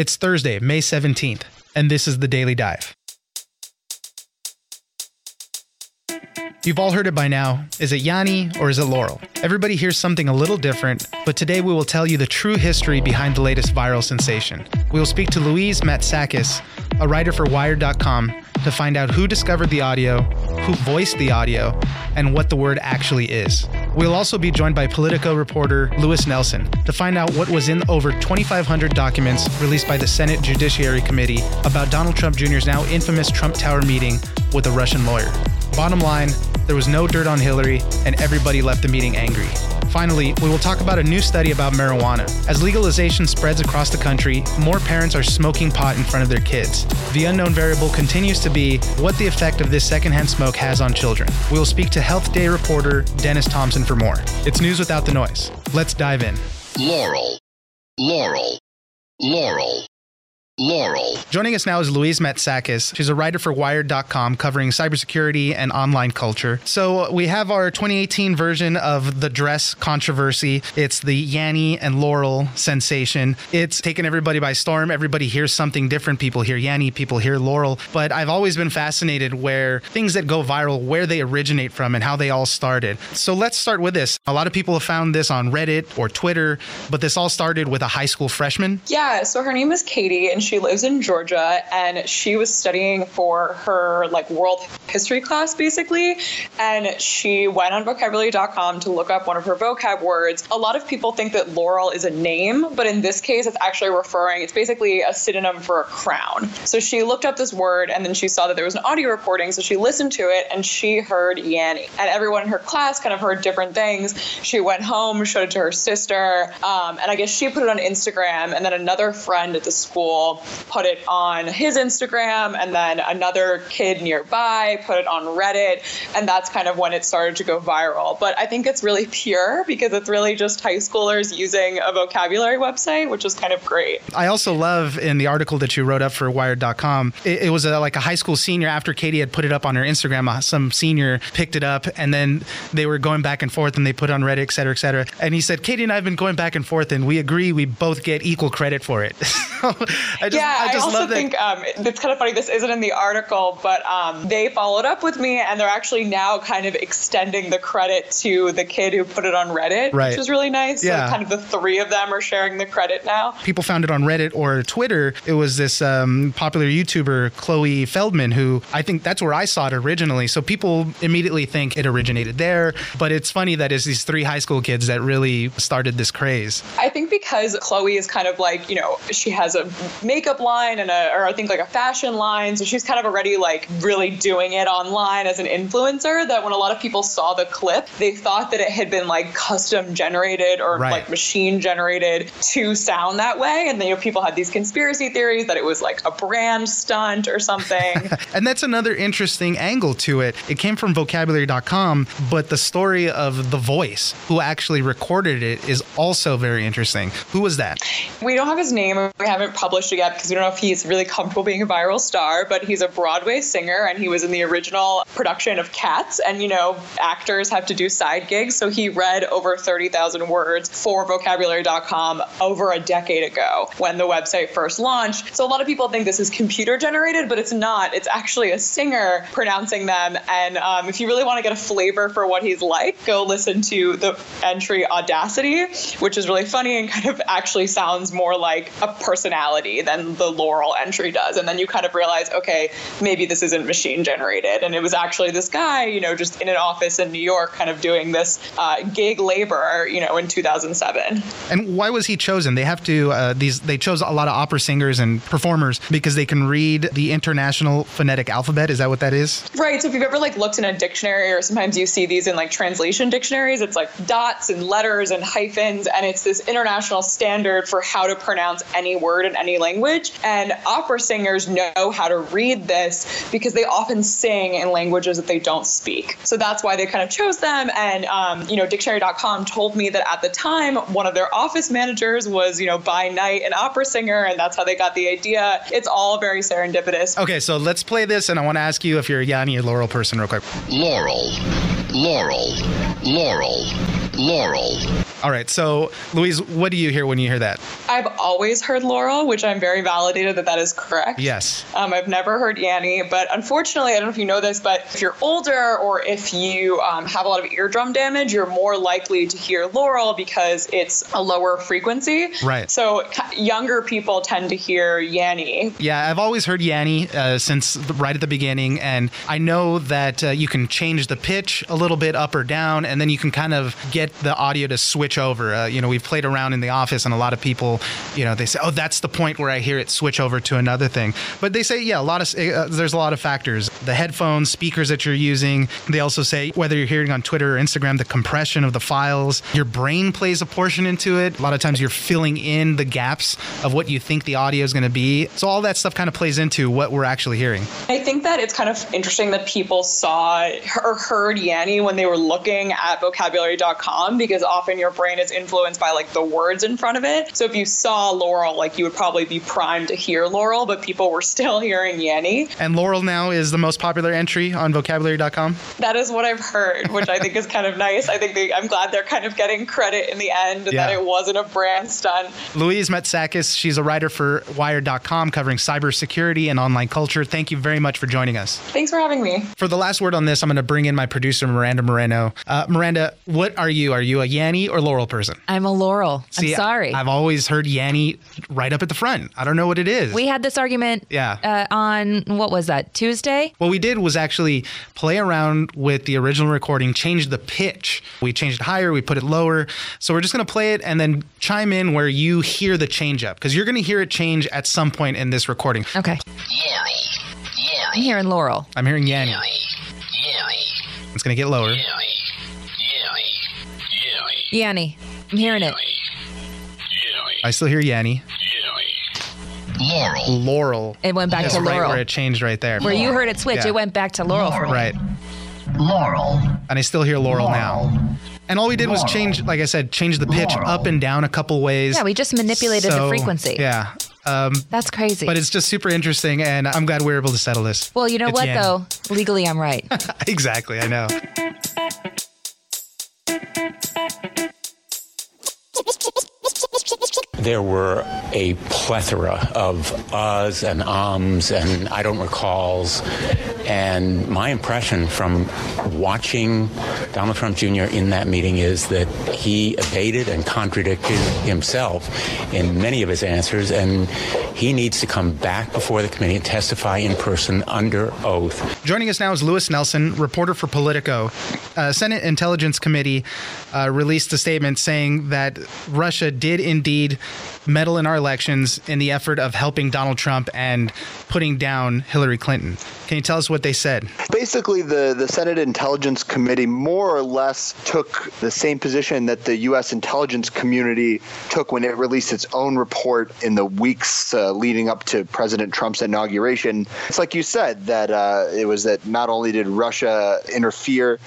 It's Thursday, May 17th, and this is the Daily Dive. You've all heard it by now. Is it Yanny or is it Laurel? Everybody hears something a little different, but today we will tell you the true history behind the latest viral sensation. We will speak to Louise Matsakis, a writer for Wired.com, to find out who discovered the audio, who voiced the audio, and what the word actually is. We'll also be joined by Politico reporter Louis Nelson to find out what was in over 2,500 documents released by the Senate Judiciary Committee about Donald Trump Jr.'s now infamous Trump Tower meeting with a Russian lawyer. Bottom line, there was no dirt on Hillary, and everybody left the meeting angry. Finally, we will talk about a new study about marijuana. As legalization spreads across the country, more parents are smoking pot in front of their kids. The unknown variable continues to be what the effect of this secondhand smoke has on children. We will speak to HealthDay reporter Dennis Thompson for more. It's news without the noise. Let's dive in. Laurel, Laurel, Laurel, Laurel. Joining us now is Louise Matsakis. She's a writer for Wired.com covering cybersecurity and online culture. So uh, we have our 2018 version of the dress controversy. It's the Yanny and Laurel sensation. It's taken everybody by storm. Everybody hears something different. People hear Yanny, people hear Laurel. But I've always been fascinated where things that go viral, where they originate from and how they all started. So let's start with this. A lot of people have found this on Reddit or Twitter, but this all started with a high school freshman. Yeah, so her name is Katie and she lives in Georgia and she was studying for her like world history class basically and she went on vocabulary.com to look up one of her vocab words. A lot of people think that laurel is a name, but in this case it's actually referring it's basically a synonym for a crown. So she looked up this word and then she saw that there was an audio recording so she listened to it and she heard Yanny. And everyone in her class kind of heard different things. She went home, showed it to her sister, um, and I guess she put it on Instagram and then another friend at the school put it on his Instagram, and then another kid nearby put it on Reddit, and that's kind of when it started to go viral. But I think it's really pure because it's really just high schoolers using a vocabulary website, which is kind of great. I also love in the article that you wrote up for Wired.com, it, it was a, like a high school senior after Katie had put it up on her Instagram. Uh, some senior picked it up, and then they were going back and forth, and they put on Reddit, et cetera, et cetera. And he said, Katie and I have been going back and forth, and we agree we both get equal credit for it. I just, yeah, I, just I also think um, it's kind of funny. This isn't in the article, but um, they followed up with me, and they're actually now kind of extending the credit to the kid who put it on Reddit, right. which is really nice. Yeah. So kind of the three of them are sharing the credit now. People found it on Reddit or Twitter. It was this um, popular YouTuber, Cloe Feldman, who I think that's where I saw it originally. So people immediately think it originated there. But it's funny that it's these three high school kids that really started this craze. I think because Chloe is kind of like, you know, she has a makeup line and a, or I think like a fashion line. So she's kind of already like really doing it online as an influencer. That when a lot of people saw the clip, they thought that it had been like custom generated or Right. like machine generated to sound that way. And then you know, people had these conspiracy theories that it was like a brand stunt or something. And that's another interesting angle to it. It came from vocabulary.com, but the story of the voice who actually recorded it is also very interesting. Who was that? We don't have his name. We haven't published it yet because we don't know if he's really comfortable being a viral star, but he's a Broadway singer and he was in the original production of Cats. And, you know, actors have to do side gigs. So he read over 30,000 words for vocabulary.com over a decade ago when the website first launched. So a lot of people think this is computer generated, but it's not. It's actually a singer pronouncing them. And um, if you really want to get a flavor for what he's like, go listen to the entry Audacity, which is really funny and kind of actually sounds more like a personality than the Laurel entry does. And then you kind of realize, okay, maybe this isn't machine generated. And it was actually this guy, you know, just in an office in New York, kind of doing this uh, gig labor, you know, in 2007. And why was he chosen? They have to uh, these they chose a lot of opera singers and performers because they can read the international phonetic alphabet. Is that what that is? Right. So if you've ever like looked in a dictionary or sometimes you see these in like translation dictionaries, it's like dots and letters and hyphens and it's this international standard for how to pronounce any word in any language. And opera singers know how to read this because they often sing in languages that they don't speak. So that's why they kind of chose them. And um, you know, dictionary.com told me that at the time one of their office managers was, you know, by night an opera singer and that's how they got the idea. It's all very serendipitous. Okay, so let's play this, and I want to ask you if you're a Yanny or Laurel person, real quick. Laurel, Laurel, Laurel, Laurel. All right. So, Louise, what do you hear when you hear that? I've always heard Laurel, which I'm very validated that that is correct. Yes. Um, I've never heard Yanny, but unfortunately, I don't know if you know this, but if you're older or if you um, have a lot of eardrum damage, you're more likely to hear Laurel because it's a lower frequency. Right. So younger people tend to hear Yanny. Yeah, I've always heard Yanny uh, since the- right at the beginning, and I know that uh, you can change the pitch a little bit up or down, and then you can kind of get the audio to switch over. Uh, you know, we've played around in the office, and a lot of people, you know, they say, "Oh, that's the point where I hear it switch over to another thing." But they say, yeah, a lot of uh, there's a lot of factors: the headphones, speakers that you're using. They also say whether you're hearing on Twitter or Instagram, the compression of the files. Your brain plays a portion into it. A lot of times, you're filling in the gaps of what you think the audio is going to be. So all that stuff kind of plays into what we're actually hearing. I think that it's kind of interesting that people saw or heard Yanny when they were looking at vocabulary.com because often your brain is influenced by like the words in front of it. So if you saw Laurel, like you would probably be primed to hear Laurel, but people were still hearing Yanny. And Laurel now is the most popular entry on vocabulary.com. That is what I've heard, which I think is kind of nice. I think they, I'm glad they're kind of getting credit in the end and Yeah. that it wasn't a brand stunt. Louise Matsakis, she's a writer for Wired.com covering cybersecurity and online culture. Thank you very much for joining us. Thanks for having me. For the last word on this, I'm going to bring in my producer, Miranda Moreno. Uh, Miranda, what are you? Are you a Yanny or Laurel person? I'm a Laurel. See, I'm sorry. I've always heard Yanny right up at the front. I don't know what it is. we had this argument Yeah. uh, on what was that Tuesday? What we did was actually play around with the original recording, change the pitch. We changed it higher, we put it lower. So we're just going to play it and then chime in where you hear the change up because you're going to hear it change at some point in this recording. Okay, Yanny. I'm hearing Laurel. I'm hearing Yanny. Yanny. It's going to get lower. Yanny. Yanny. Yanny. Yanny, I'm hearing it. I still hear Yanny. Yanny. Laurel. Laurel. It went back is to right Laurel. where it changed right there. Where you heard it switch, Yeah. it went back to Laurel for me. Right. Laurel. And I still hear Laurel now. And all we did was change, like I said, change the pitch up and down a couple ways. Yeah, we just manipulated the frequency. Yeah. Um, That's crazy. but it's just super interesting, and I'm glad we are able to settle this. well, you know It's what Yanny. though? Legally, I'm right. exactly, I know. There were a plethora of uhs and ums and I don't recalls. And my impression from watching Donald Trump Jr. in that meeting is that he evaded and contradicted himself in many of his answers. And he needs to come back before the committee and testify in person under oath. Joining us now is Louis Nelson, reporter for Politico. Uh, Senate Intelligence Committee uh, released a statement saying that Russia did indeed meddle in our elections in the effort of helping Donald Trump and putting down Hillary Clinton. Can you tell us what they said? Basically, the, the Senate Intelligence Committee more or less took the same position that the U.S. intelligence community took when it released its own report in the weeks uh, leading up to President Trump's inauguration. It's like you said, that uh, it was that not only did Russia interfere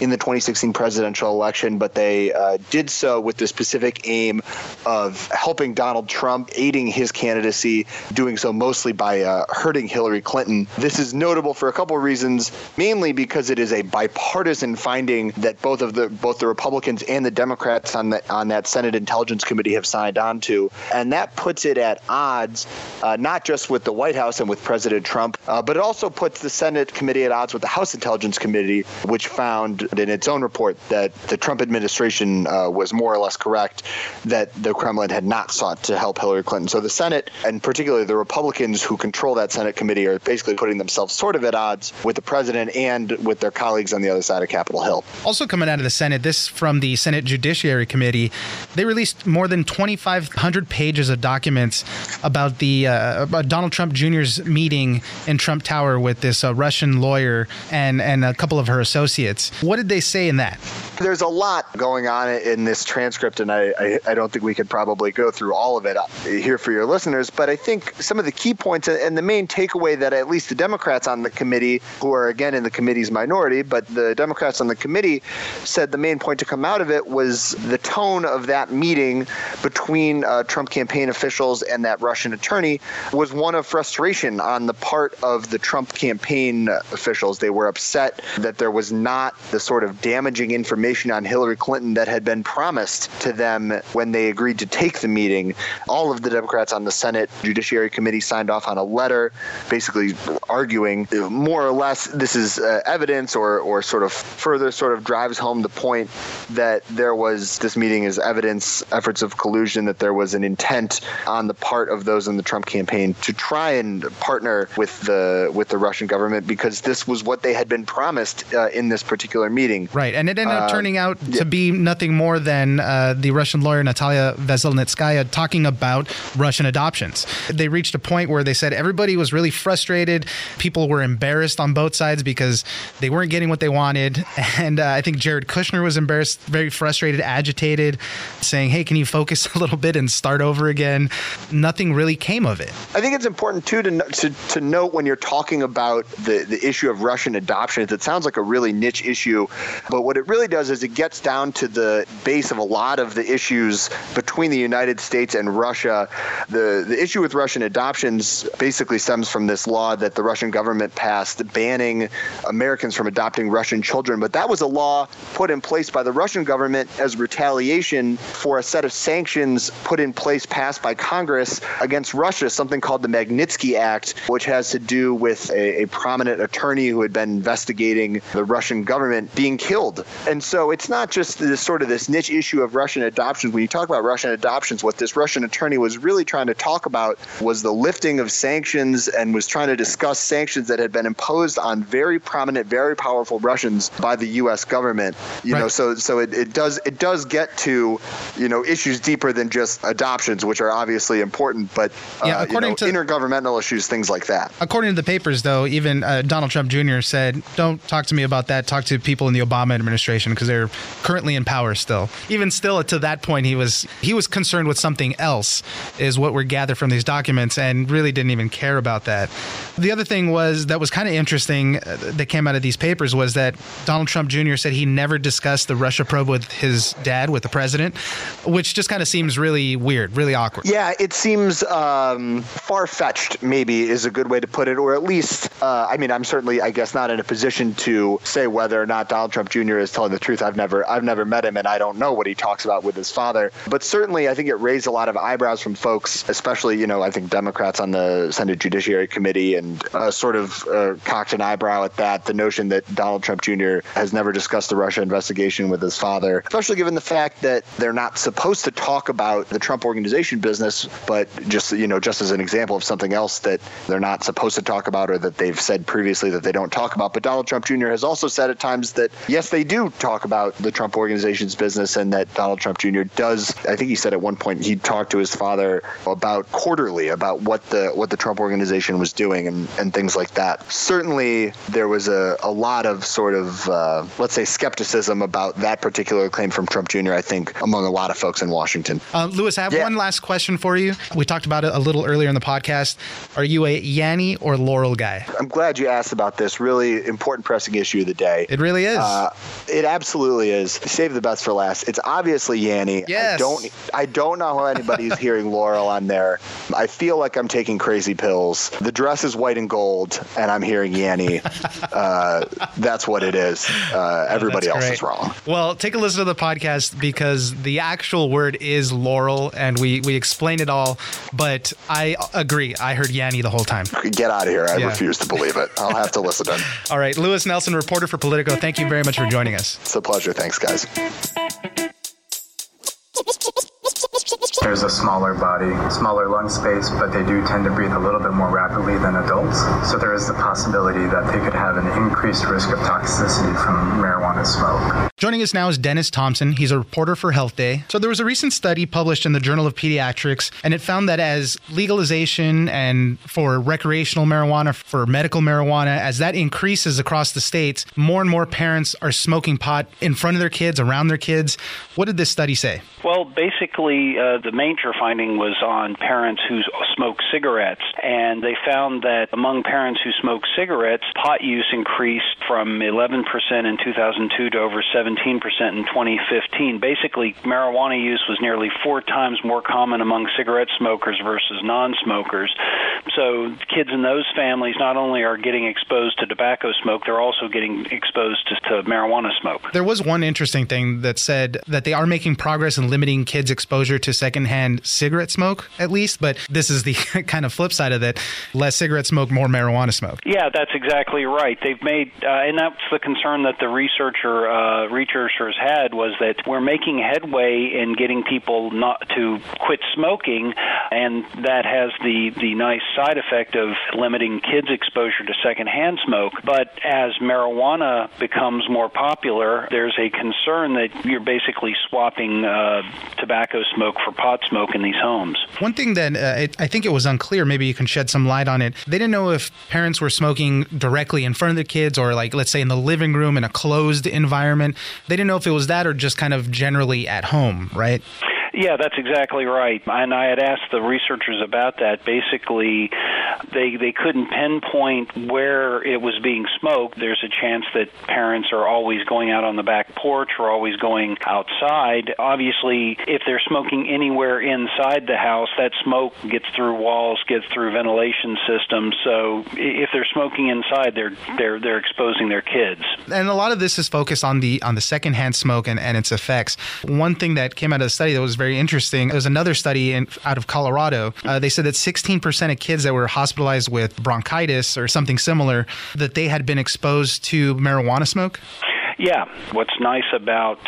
in the 2016 presidential election, but they uh, did so with the specific aim of helping Donald Trump, aiding his candidacy, doing so mostly by uh, hurting Hillary Clinton. This is notable for a couple of reasons, mainly because it is a bipartisan finding that both of the both the Republicans and the Democrats on that on that Senate Intelligence Committee have signed on to, and that puts it at odds uh, not just with the White House and with President Trump, uh, but it also puts the Senate committee at odds with the House Intelligence Committee, which found in its own report that the Trump administration uh, was more or less correct that the Kremlin had not sought to help Hillary Clinton. So the Senate, and particularly the Republicans who control that Senate committee, are basically putting themselves sort of at odds with the president and with their colleagues on the other side of Capitol Hill. Also coming out of the Senate, this from the Senate Judiciary Committee, they released more than 2,500 pages of documents about the uh, about Donald Trump Jr.'s meeting in Trump Tower with this uh, Russian lawyer and and a couple of her associates. What did they say in that? There's a lot going on in this transcript, and I, I, I don't think we could probably go through all of it uh, here for your listeners, but I think some of the key points and the main takeaway that at least the Democrats on the committee, who are again in the committee's minority, but the Democrats on the committee said the main point to come out of it was the tone of that meeting between uh, Trump campaign officials and that Russian attorney was one of frustration on the part of the Trump campaign officials. They were upset that there was not the sort of damaging information on Hillary Clinton that had been promised to them when they agreed to take the meeting. All of the Democrats on the Senate Judiciary Committee signed off on a letter basically arguing more or less this is uh, evidence or, or sort of further sort of drives home the point that there was this meeting is evidence, efforts of collusion, that there was an intent on the part of those in the Trump campaign to try and partner with the with the Russian government because this was what they had been promised uh, in this particular meeting. Right, and it ended up uh, turning out yeah. to be nothing more than uh, the Russian lawyer Natalia Veselnitskaya talking about Russian adoptions. They reached a point where they said everybody was really frustrated. People were embarrassed on both sides because they weren't getting what they wanted, and uh, I think Jared Kushner was embarrassed, very frustrated, agitated, saying, "Hey, can you focus a little bit and start over again?" Nothing really came of it. I think it's important too to to, to note when you're talking about the the issue of Russian adoptions. It sounds like a really niche issue, but what it really does is it gets down to the base of a lot of the issues between the United States and Russia. The the issue with Russian adoptions basically stems from this law that the Russian government passed banning Americans from adopting Russian children, but that was a law put in place by the Russian government as retaliation for a set of sanctions put in place passed by Congress against Russia, something called the Magnitsky Act, which has to do with a, a prominent attorney who had been investigating the Russian government being killed. And so it's not just this sort of this niche issue of Russian adoptions. When you talk about Russian adoptions, what this Russian attorney was really trying to talk about was the lifting of sanctions and was trying to discuss sanctions that had been imposed on very prominent, very powerful Russians by the U.S. government. You right. know, so so it, it does it does get to you know issues deeper than just adoptions, which are obviously important, but yeah, uh, according you know, to intergovernmental issues, things like that. According to the papers, though, even uh, Donald Trump Jr. said, "Don't talk to me about that. Talk to people in the Obama administration because they're currently in power still." Even still, to that point, he was he was concerned with something else, is what we're gathered from these documents, and really didn't even care about that. The other thing was that was kind of interesting uh, that came out of these papers was that Donald Trump Jr. said he never discussed the Russia probe with his dad, with the president, which just kind of seems really weird, really awkward. Yeah, it seems um, far fetched, maybe is a good way to put it, or at least, uh, I mean, I'm certainly, I guess, not in a position to say whether or not Donald Trump Jr. is telling the truth. I've never, I've never met him, and I don't know what he talks about with his father. But certainly, I think it raised a lot of eyebrows from folks, especially, you know, I think Democrats on the Senate Judiciary Committee, and uh, sort of uh, cocked an eyebrow at that. The notion that Donald Trump Jr. has never discussed the Russia investigation with his father, especially given the fact that they're not supposed to talk about the Trump organization business, but just you know, just as an example of something else that they're not supposed to talk about or that they've said previously that they don't talk about. But Donald Trump Jr. has also said at times that yes, they do talk about the Trump organization's business, and that Donald Trump Jr. does. I think he said at one point he talked to his father about quarterly about what the what the Trump organization was doing and and things like that. Certainly, there was a, a lot of sort of uh, let's say skepticism about that particular claim from Trump Jr. I think among a lot of folks in Washington. Uh, Louis, I have yeah. one last question for you. We talked about it a little earlier in the podcast. Are you a Yanny or Laurel guy? I'm glad you asked about this really important pressing issue of the day. It really is. Uh, it absolutely is. Save the best for last. It's obviously Yanny. Yes. I don't. I don't know how anybody's hearing Laurel on there. I feel like I'm taking crazy pills. The dress is white and gold, and I'm hearing Yanny. uh, that's what it is. Uh, everybody else great. is wrong. Well, take a listen to the podcast because the actual word is Laurel, and we we explain it all. But I agree. I heard Yanny the whole time. Get out of here. I yeah. refuse to believe it. I'll have to listen in. all right. Louis Nelson, reporter for Politico. Thank you very much for joining us. It's a pleasure. Thanks, guys. There's a smaller body, smaller lung space, but they do tend to breathe a little bit more rapidly than adults. So there is the possibility that they could have an increased risk of toxicity from marijuana smoke. Joining us now is Dennis Thompson. He's a reporter for HealthDay. So there was a recent study published in the Journal of Pediatrics, and it found that as legalization and for recreational marijuana, for medical marijuana, as that increases across the states, more and more parents are smoking pot in front of their kids, around their kids. What did this study say? Well, basically, uh, the the major finding was on parents who smoke cigarettes, and they found that among parents who smoke cigarettes, pot use increased from 11% in 2002 to over 17% in 2015. Basically, marijuana use was nearly four times more common among cigarette smokers versus non-smokers. So kids in those families not only are getting exposed to tobacco smoke, they're also getting exposed to, to marijuana smoke. There was one interesting thing that said that they are making progress in limiting kids' exposure to secondhand cigarette smoke, at least. But this is the kind of flip side of it: less cigarette smoke, more marijuana smoke. Yeah, that's exactly right. They've made, uh, and that's the concern that the researcher uh, researchers had was that we're making headway in getting people not to quit smoking, and that has the the nice side effect of limiting kids' exposure to secondhand smoke. But as marijuana becomes more popular, there's a concern that you're basically swapping uh, tobacco smoke for pot smoke in these homes. One thing that uh, it, I think it was unclear, maybe you can shed some light on it. They didn't know if parents were smoking directly in front of the kids or, like, let's say in the living room in a closed environment. They didn't know if it was that or just kind of generally at home, right? Yeah, that's exactly right. And I had asked the researchers about that. Basically, they they couldn't pinpoint where it was being smoked. There's a chance that parents are always going out on the back porch or always going outside. Obviously, if they're smoking anywhere inside the house, that smoke gets through walls, gets through ventilation systems. So if they're smoking inside, they're they're they're exposing their kids. And a lot of this is focused on the on the secondhand smoke and, and its effects. One thing that came out of the study that was very interesting. There was another study in, out of Colorado. Uh, they said that 16% of kids that were hospitalized with bronchitis or something similar that they had been exposed to marijuana smoke. Yeah, what's nice about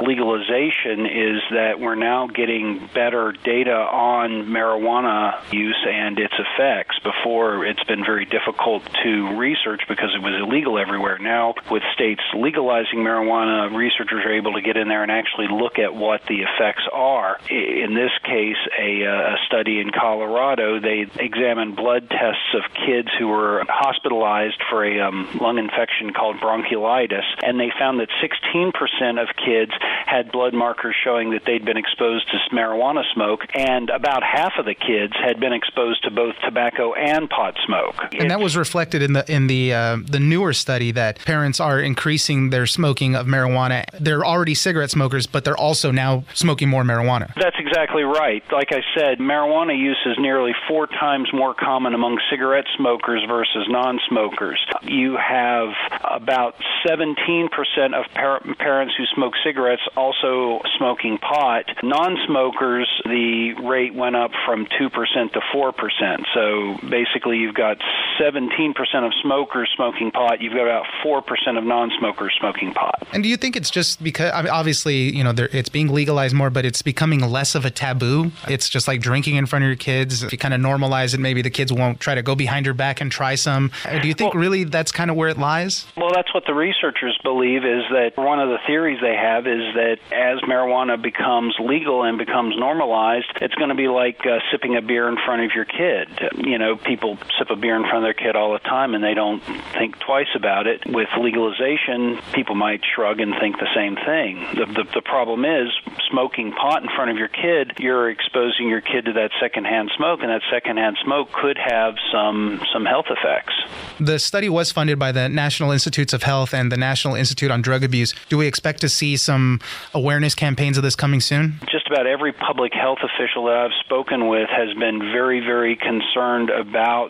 legalization is that we're now getting better data on marijuana use and its effects. Before, it's been very difficult to research because it was illegal everywhere. Now, with states legalizing marijuana, researchers are able to get in there and actually look at what the effects are. In this case, a, uh, a study in Colorado, they examined blood tests of kids who were hospitalized for a um, lung infection called bronchiolitis, and they found that 16% of kids had blood markers showing that they'd been exposed to marijuana smoke, and about half of the kids had been exposed to both tobacco and pot smoke. And that was reflected in the in the uh, the newer study that parents are increasing their smoking of marijuana. They're already cigarette smokers, but they're also now smoking more marijuana. That's exactly right. Like I said, marijuana use is nearly four times more common among cigarette smokers versus non-smokers. You have about 17% of par- parents who smoke cigarettes also smoking pot. Non smokers, the rate went up from 2% to 4%. So basically, you've got 17% of smokers smoking pot, you've got about 4% of non smokers smoking pot. And do you think it's just because, I mean, obviously, you know, it's being legalized more, but it's becoming less of a taboo? It's just like drinking in front of your kids. If you kind of normalize it, maybe the kids won't try to go behind your back and try some. Do you think well, really that's kind of where it lies? Well, that's what the researchers believe is that one of the theories they have is that as marijuana becomes legal and becomes normalized, it's going to be like uh, sipping a beer in front of your kid. You know, people sip a beer in front of their kid all the time and they don't think twice about it. With legalization, people might shrug and think the same thing. The, the, the problem is smoking pot in front of your kid, you're exposing your kid to that secondhand smoke, and that secondhand smoke could have some some health effects. The study was funded by the National Institutes of Health and the National Institute on Drug Abuse. Do we expect to see some awareness campaigns of this coming soon? Just about every public health official that I've spoken with has been very, very concerned about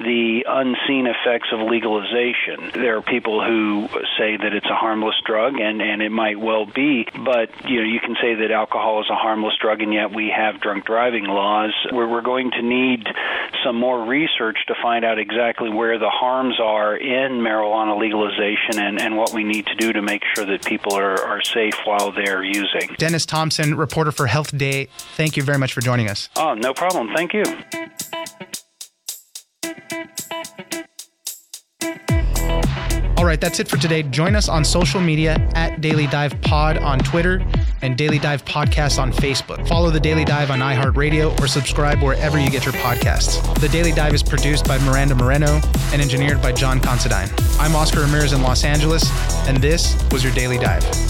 the unseen effects of legalization. There are people who say that it's a harmless drug, and, and it might well be, but you know you can say that alcohol is a harmless drug, and yet we have drunk driving laws. Where we're going to need some more research to find out exactly where the harms are in marijuana legalization and, and what we need to do to make sure that people are, are safe while they're using. Dennis Thompson, reporter for HealthDay, thank you very much for joining us. Oh, no problem. Thank you. All right, that's it for today. Join us on social media at Daily Dive Pod on Twitter and Daily Dive Podcast on Facebook. Follow the Daily Dive on iHeartRadio or subscribe wherever you get your podcasts. The Daily Dive is produced by Miranda Moreno and engineered by John Considine. I'm Oscar Ramirez in Los Angeles, and this was your Daily Dive.